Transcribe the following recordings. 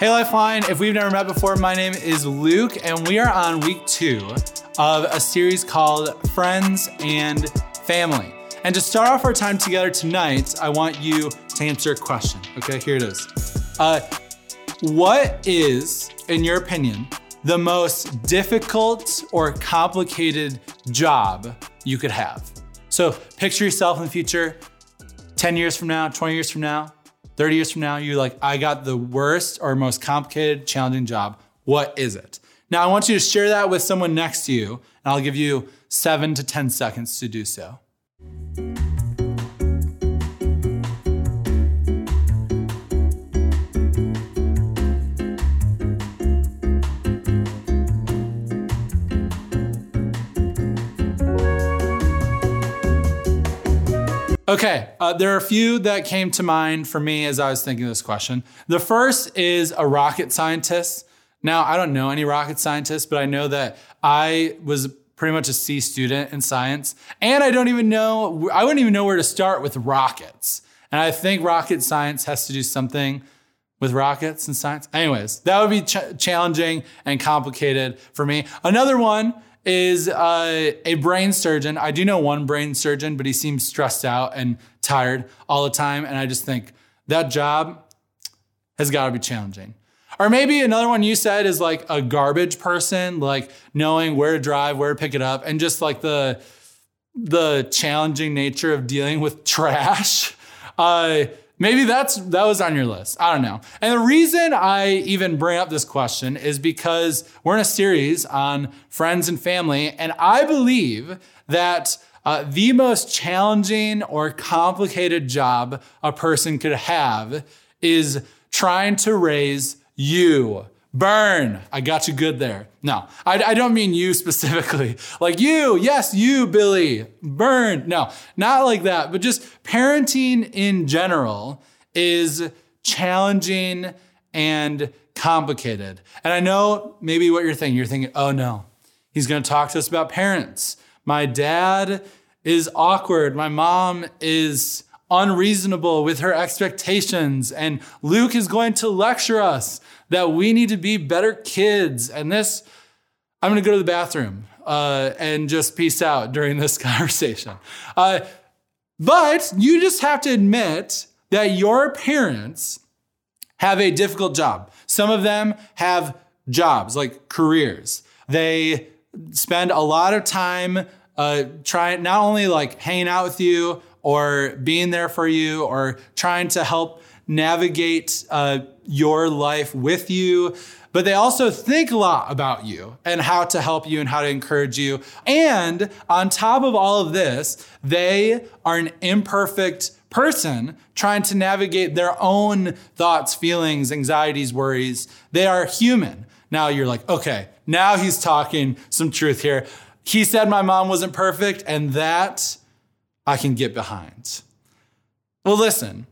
Hey, Lifeline. If we've never met before, my name is Luke, and we are on week two of a series called Friends and Family. And to start off our time together tonight, I want you to answer a question. Okay, here it is. Uh, what is, in your opinion, the most difficult or complicated job you could have? So picture yourself in the future, 10 years from now, 20 years from now, 30 years from now, you're like, I got the worst or most complicated, challenging job. What is it? Now, I want you to share that with someone next to you, and I'll give you seven to 10 seconds to do so. Okay, uh, there are a few that came to mind for me as I was thinking this question. The first is a rocket scientist. Now, I don't know any rocket scientists, but I know that I was pretty much a C student in science, and I don't even know, I wouldn't even know where to start with rockets. And I think rocket science has to do something with rockets and science. Anyways, that would be ch- challenging and complicated for me. Another one is uh, a brain surgeon. I do know one brain surgeon, but he seems stressed out and tired all the time. And I just think that job has got to be challenging. Or maybe another one you said is like a garbage person, like knowing where to drive, where to pick it up, and just like the the challenging nature of dealing with trash. Uh, Maybe that's that was on your list. I don't know. And the reason I even bring up this question is because we're in a series on friends and family, and I believe that uh, the most challenging or complicated job a person could have is trying to raise you Burn. I got you good there. No, I, I, don't mean you specifically. Like you, yes, you, Billy. Burn. No, not like that. But just parenting in general is challenging and complicated. And I know maybe what you're thinking. You're thinking, oh no, he's going to talk to us about parents. My dad is awkward. My mom is unreasonable with her expectations. And Luke is going to lecture us that we need to be better kids. And this, I'm going to go to the bathroom uh, and just peace out during this conversation. Uh, but you just have to admit that your parents have a difficult job. Some of them have jobs, like careers. They spend a lot of time uh, trying, not only like hanging out with you or being there for you or trying to help navigate uh, your life with you, but they also think a lot about you and how to help you and how to encourage you. And on top of all of this, they are an imperfect person trying to navigate their own thoughts, feelings, anxieties, worries. They are human. Now you're like, okay, now he's talking some truth here. He said my mom wasn't perfect, and that I can get behind. Well, listen,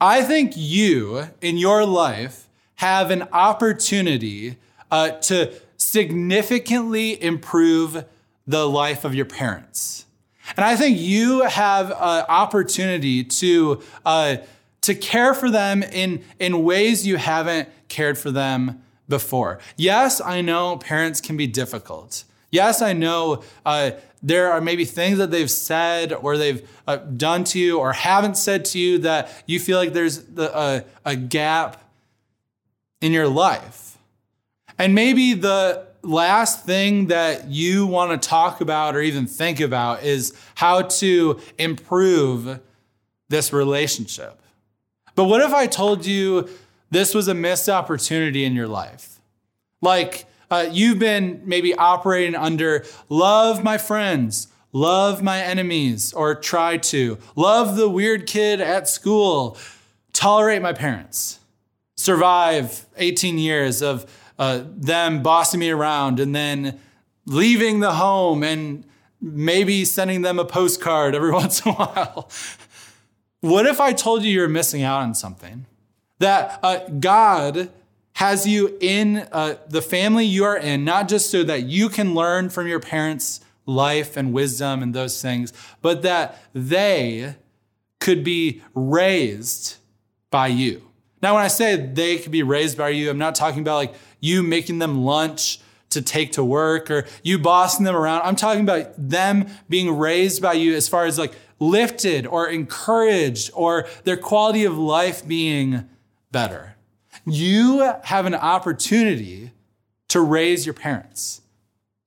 I think you in your life have an opportunity uh, to significantly improve the life of your parents. And I think you have an opportunity to, uh, to care for them in, in ways you haven't cared for them before. Yes, I know parents can be difficult. Yes, I know uh, there are maybe things that they've said or they've uh, done to you or haven't said to you that you feel like there's the, uh, a gap in your life. And maybe the last thing that you want to talk about or even think about is how to improve this relationship. But what if I told you this was a missed opportunity in your life? Like, uh, you've been maybe operating under love my friends, love my enemies, or try to, love the weird kid at school, tolerate my parents, survive 18 years of uh, them bossing me around and then leaving the home and maybe sending them a postcard every once in a while. what if I told you you're missing out on something? That uh, God has you in uh, the family you are in, not just so that you can learn from your parents' life and wisdom and those things, but that they could be raised by you. Now, when I say they could be raised by you, I'm not talking about like you making them lunch to take to work or you bossing them around. I'm talking about them being raised by you as far as like lifted or encouraged or their quality of life being better. You have an opportunity to raise your parents,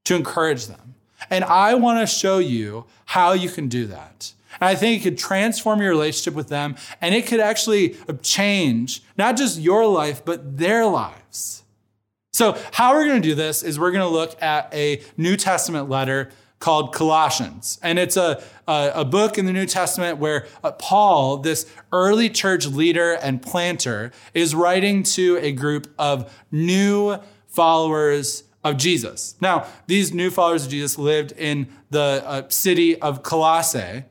to encourage them. And I want to show you how you can do that. And I think it could transform your relationship with them and it could actually change not just your life, but their lives. So, how we're going to do this is we're going to look at a New Testament letter called Colossians. And it's a, a, a book in the New Testament where uh, Paul, this early church leader and planter, is writing to a group of new followers of Jesus. Now, these new followers of Jesus lived in the uh, city of Colossae.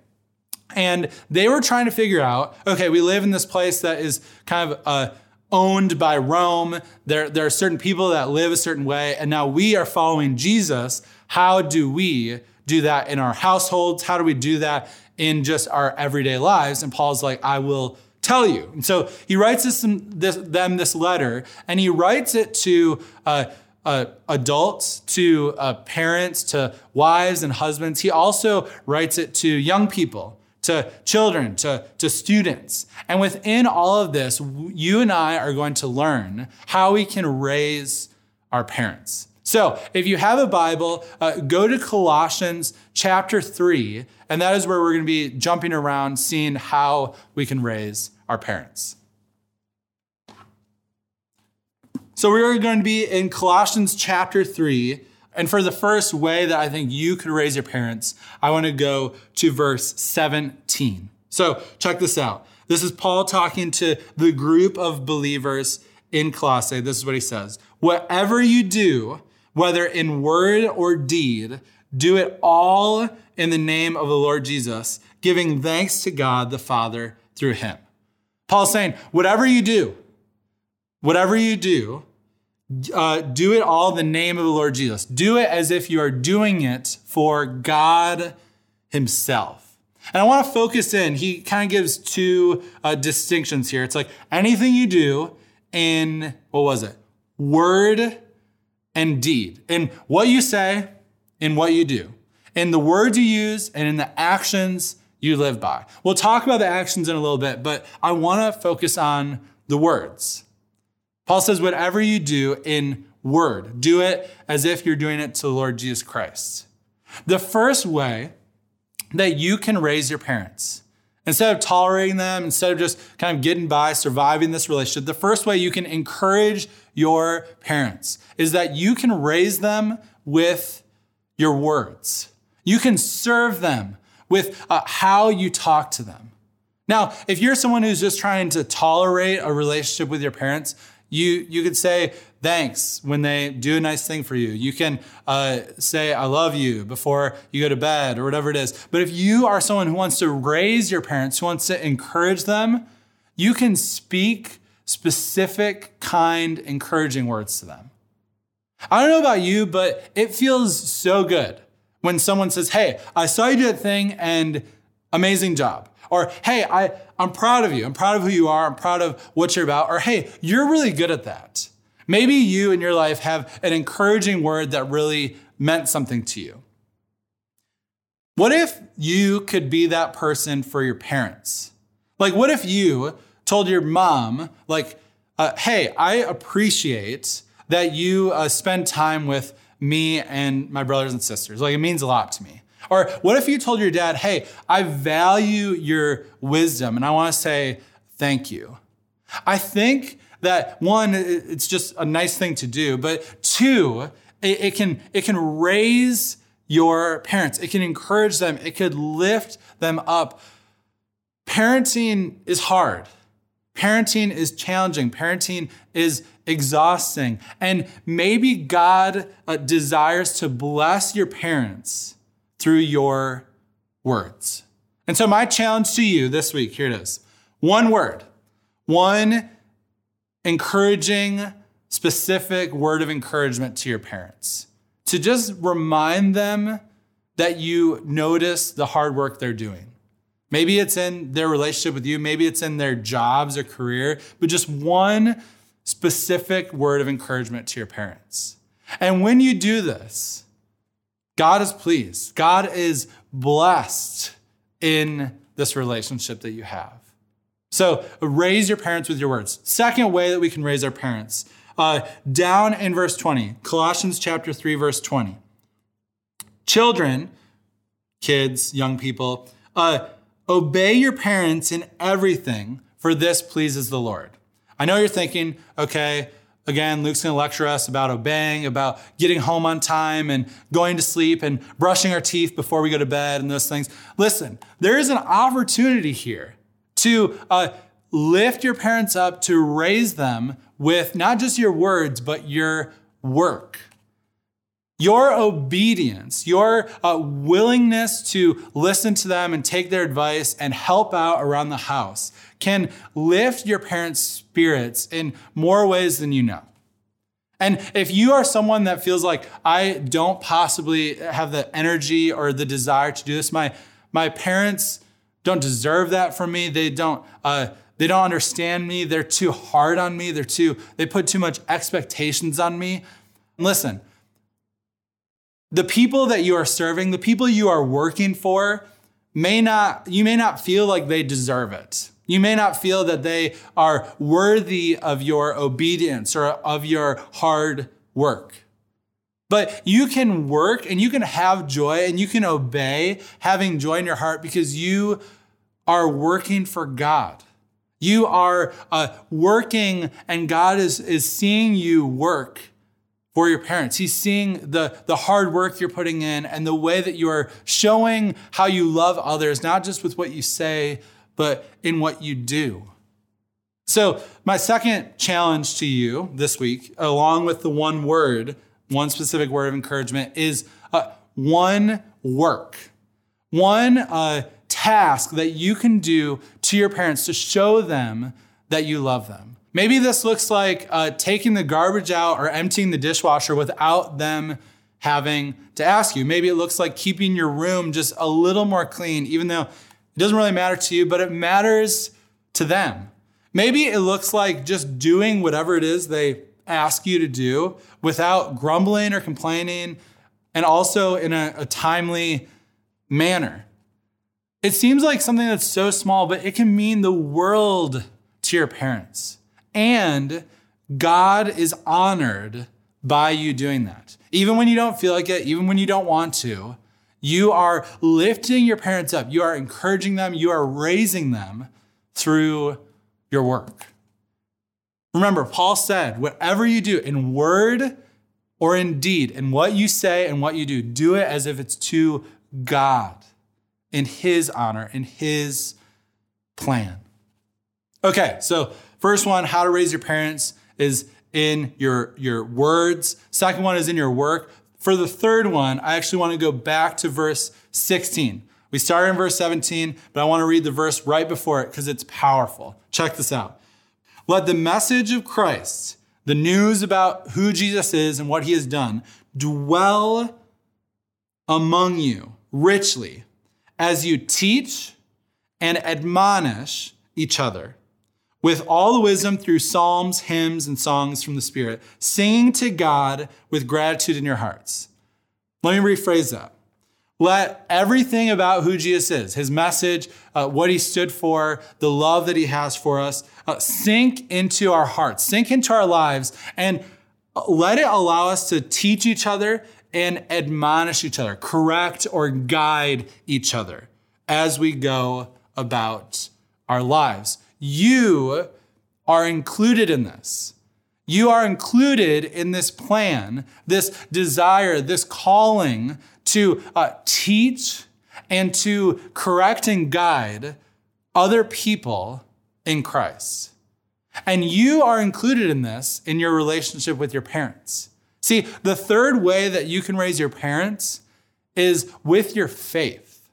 And they were trying to figure out okay, we live in this place that is kind of uh, owned by Rome. There, there are certain people that live a certain way. And now we are following Jesus. How do we do that in our households? How do we do that in just our everyday lives? And Paul's like, I will tell you. And so he writes this, this them this letter, and he writes it to uh, uh, adults, to uh, parents, to wives and husbands. He also writes it to young people, to children, to, to students. And within all of this, you and I are going to learn how we can raise our parents. So, if you have a Bible, uh, go to Colossians chapter 3, and that is where we're going to be jumping around, seeing how we can raise our parents. So, we're going to be in Colossians chapter 3. And for the first way that I think you could raise your parents, I want to go to verse 17. So, check this out. This is Paul talking to the group of believers in Colossae. This is what he says Whatever you do, whether in word or deed, do it all in the name of the Lord Jesus, giving thanks to God the Father through him. Paul's saying, whatever you do, whatever you do, uh, do it all in the name of the Lord Jesus. Do it as if you are doing it for God Himself. And I want to focus in. He kind of gives two uh, distinctions here. It's like anything you do in, what was it? Word and deed, in what you say, in what you do, in the words you use, and in the actions you live by. We'll talk about the actions in a little bit, but I want to focus on the words. Paul says, whatever you do in word, do it as if you're doing it to the Lord Jesus Christ. The first way that you can raise your parents, instead of tolerating them, instead of just kind of getting by, surviving this relationship, the first way you can encourage your parents is that you can raise them with your words. You can serve them with uh, how you talk to them. Now, if you're someone who's just trying to tolerate a relationship with your parents, you, you could say thanks when they do a nice thing for you. You can uh, say, I love you before you go to bed or whatever it is. But if you are someone who wants to raise your parents, who wants to encourage them, you can speak specific, kind, encouraging words to them. I don't know about you, but it feels so good when someone says, Hey, I saw you do that thing and amazing job. Or, Hey, I, I'm proud of you. I'm proud of who you are. I'm proud of what you're about. Or, Hey, you're really good at that. Maybe you in your life have an encouraging word that really meant something to you. What if you could be that person for your parents? Like, what if you told your mom, like, uh, hey, I appreciate that you uh, spend time with me and my brothers and sisters. Like, it means a lot to me. Or what if you told your dad, hey, I value your wisdom and I want to say thank you? I think that one, it's just a nice thing to do, but two, it, it can, it can raise your parents, it can encourage them, it could lift them up. Parenting is hard. Parenting is challenging. Parenting is exhausting. And maybe God uh, desires to bless your parents through your words. And so, my challenge to you this week here it is one word, one encouraging, specific word of encouragement to your parents. To just remind them that you notice the hard work they're doing Maybe it's in their relationship with you, maybe it's in their jobs or career, but just one specific word of encouragement to your parents. And when you do this, God is pleased. God is blessed in this relationship that you have. So raise your parents with your words. Second way that we can raise our parents, uh, down in verse 20, Colossians chapter 3, verse 20. Children, kids, young people, uh, obey your parents in everything, for this pleases the Lord. I know you're thinking, okay, again, Luke's going to lecture us about obeying, about getting home on time and going to sleep and brushing our teeth before we go to bed and those things. Listen, there is an opportunity here to uh, lift your parents up, to raise them with not just your words, but your work. Your obedience, your uh, willingness to listen to them and take their advice and help out around the house can lift your parents' spirits in more ways than you know. And if you are someone that feels like I don't possibly have the energy or the desire to do this, my my parents don't deserve that from me. They don't uh, they don't understand me. They're too hard on me. They're too they put too much expectations on me. Listen, the people that you are serving, the people you are working for, may not, you may not feel like they deserve it. You may not feel that they are worthy of your obedience or of your hard work. But you can work and you can have joy and you can obey having joy in your heart because you are working for God. You are uh, working and God is, is seeing you work for your parents. He's seeing the, the hard work you're putting in and the way that you are showing how you love others, not just with what you say, but in what you do. So, my second challenge to you this week, along with the one word, one specific word of encouragement, is uh, one work, one uh, task that you can do to your parents to show them that you love them. Maybe this looks like uh, taking the garbage out or emptying the dishwasher without them having to ask you. Maybe it looks like keeping your room just a little more clean, even though it doesn't really matter to you, but it matters to them. Maybe it looks like just doing whatever it is they ask you to do without grumbling or complaining, and also in a, a timely manner. It seems like something that's so small, but it can mean the world to your parents. And God is honored by you doing that. Even when you don't feel like it, even when you don't want to, you are lifting your parents up. You are encouraging them. You are raising them through your work. Remember, Paul said, whatever you do in word or in deed, in what you say and what you do, do it as if it's to God in His honor, in His plan. Okay, so First one, how to raise your parents, is in your, your words. Second one is in your work. For the third one, I actually want to go back to verse 16. We started in verse 17, but I want to read the verse right before it because it's powerful. Check this out. Let the message of Christ, the news about who Jesus is and what he has done, dwell among you richly as you teach and admonish each other with all the wisdom through psalms, hymns, and songs from the Spirit, singing to God with gratitude in your hearts. Let me rephrase that. Let everything about who Jesus is, his message, uh, what he stood for, the love that he has for us, uh, sink into our hearts, sink into our lives, and let it allow us to teach each other and admonish each other, correct or guide each other as we go about our lives. You are included in this. You are included in this plan, this desire, this calling to uh, teach and to correct and guide other people in Christ. And you are included in this in your relationship with your parents. See, the third way that you can raise your parents is with your faith.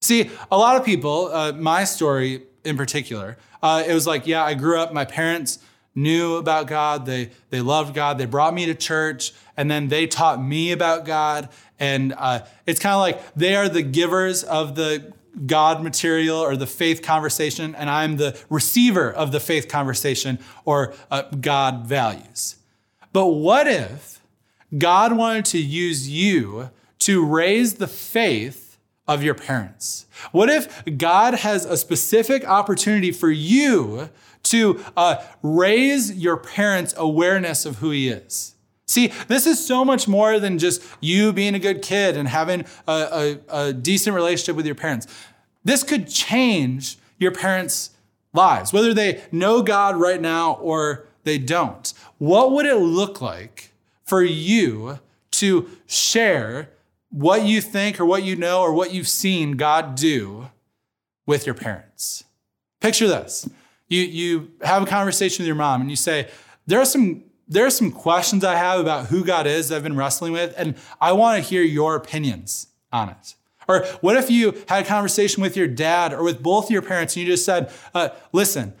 See, a lot of people, uh, my story in particular. Uh, it was like, yeah, I grew up, my parents knew about God, they, they loved God, they brought me to church, and then they taught me about God. And uh, it's kind of like they are the givers of the God material or the faith conversation, and I'm the receiver of the faith conversation or uh, God values. But what if God wanted to use you to raise the faith of your parents? What if God has a specific opportunity for you to uh, raise your parents' awareness of who He is? See, this is so much more than just you being a good kid and having a, a, a decent relationship with your parents. This could change your parents' lives, whether they know God right now or they don't. What would it look like for you to share what you think or what you know or what you've seen God do with your parents? Picture this. You, you have a conversation with your mom and you say, There are some there are some questions I have about who God is that I've been wrestling with, and I want to hear your opinions on it. Or what if you had a conversation with your dad or with both your parents and you just said, uh, listen,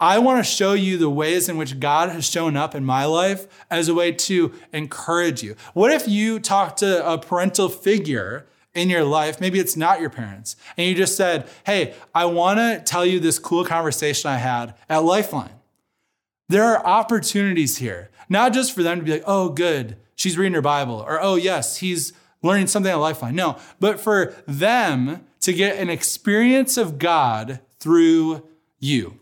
I, want to show you the ways in which God has shown up in my life as a way to encourage you. What if you talked to a parental figure in your life, maybe it's not your parents, and you just said, hey, I want to tell you this cool conversation I had at Lifeline. There are opportunities here, not just for them to be like, oh, good, she's reading her Bible, or oh, yes, he's learning something at Lifeline. No, but for them to get an experience of God through you.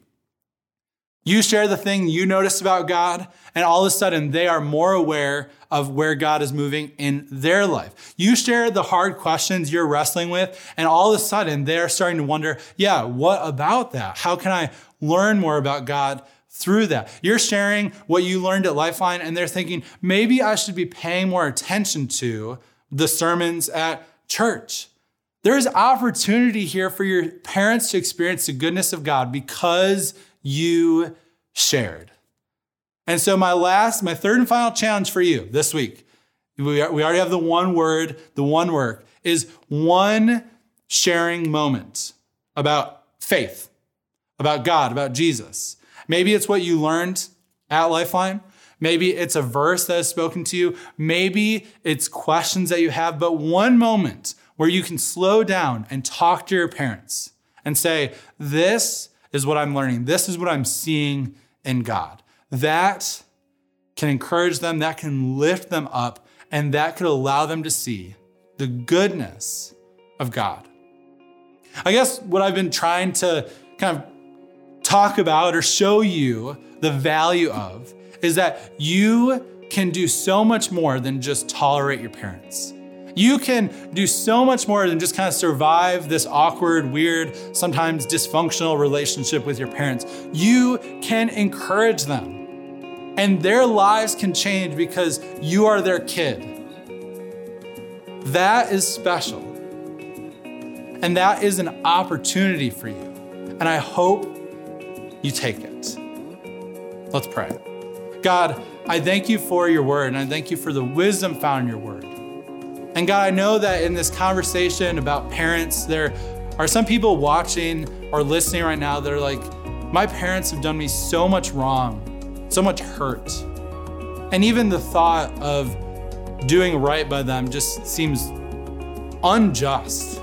You share the thing you notice about God, and all of a sudden they are more aware of where God is moving in their life. You share the hard questions you're wrestling with, and all of a sudden they're starting to wonder, yeah, what about that? How can I learn more about God through that. You're sharing what you learned at Lifeline, and they're thinking, maybe I should be paying more attention to the sermons at church. There's opportunity here for your parents to experience the goodness of God because you shared. And so, my last, my third and final challenge for you this week, we already have the one word, the one work, is one sharing moment about faith, about God, about Jesus. Maybe it's what you learned at Lifeline. Maybe it's a verse that has spoken to you. Maybe it's questions that you have, but one moment where you can slow down and talk to your parents and say, This is what I'm learning. This is what I'm seeing in God. That can encourage them, that can lift them up, and that could allow them to see the goodness of God. I guess what I've been trying to kind of talk about or show you the value of is that you can do so much more than just tolerate your parents. You can do so much more than just kind of survive this awkward, weird, sometimes dysfunctional relationship with your parents. You can encourage them, and their lives can change because you are their kid. That is special. And that is an opportunity for you. And I hope you take it. Let's pray. God, I thank you for your word, and I thank you for the wisdom found in your word. And God, I know that in this conversation about parents, there are some people watching or listening right now that are like, my parents have done me so much wrong, so much hurt. And even the thought of doing right by them just seems unjust.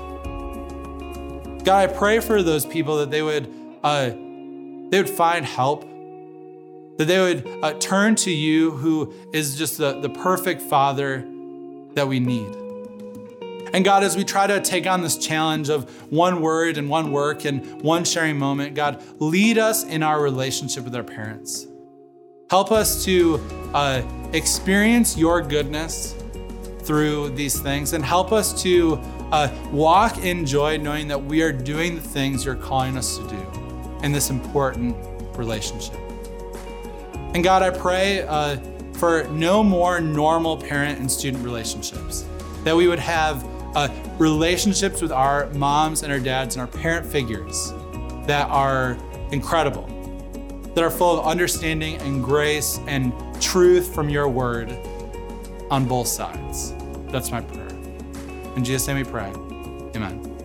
God, I pray for those people that they would uh, they would find help, that they would uh, turn to you, who is just the, the perfect Father that we need. And God, as we try to take on this challenge of one word and one work and one sharing moment, God, lead us in our relationship with our parents. Help us to uh, experience your goodness through these things and help us to uh, walk in joy knowing that we are doing the things you're calling us to do in this important relationship. And God, I pray uh, for no more normal parent and student relationships, that we would have uh, relationships with our moms and our dads and our parent figures that are incredible, that are full of understanding and grace and truth from your word on both sides. That's my prayer. In Jesus' name we pray. Amen.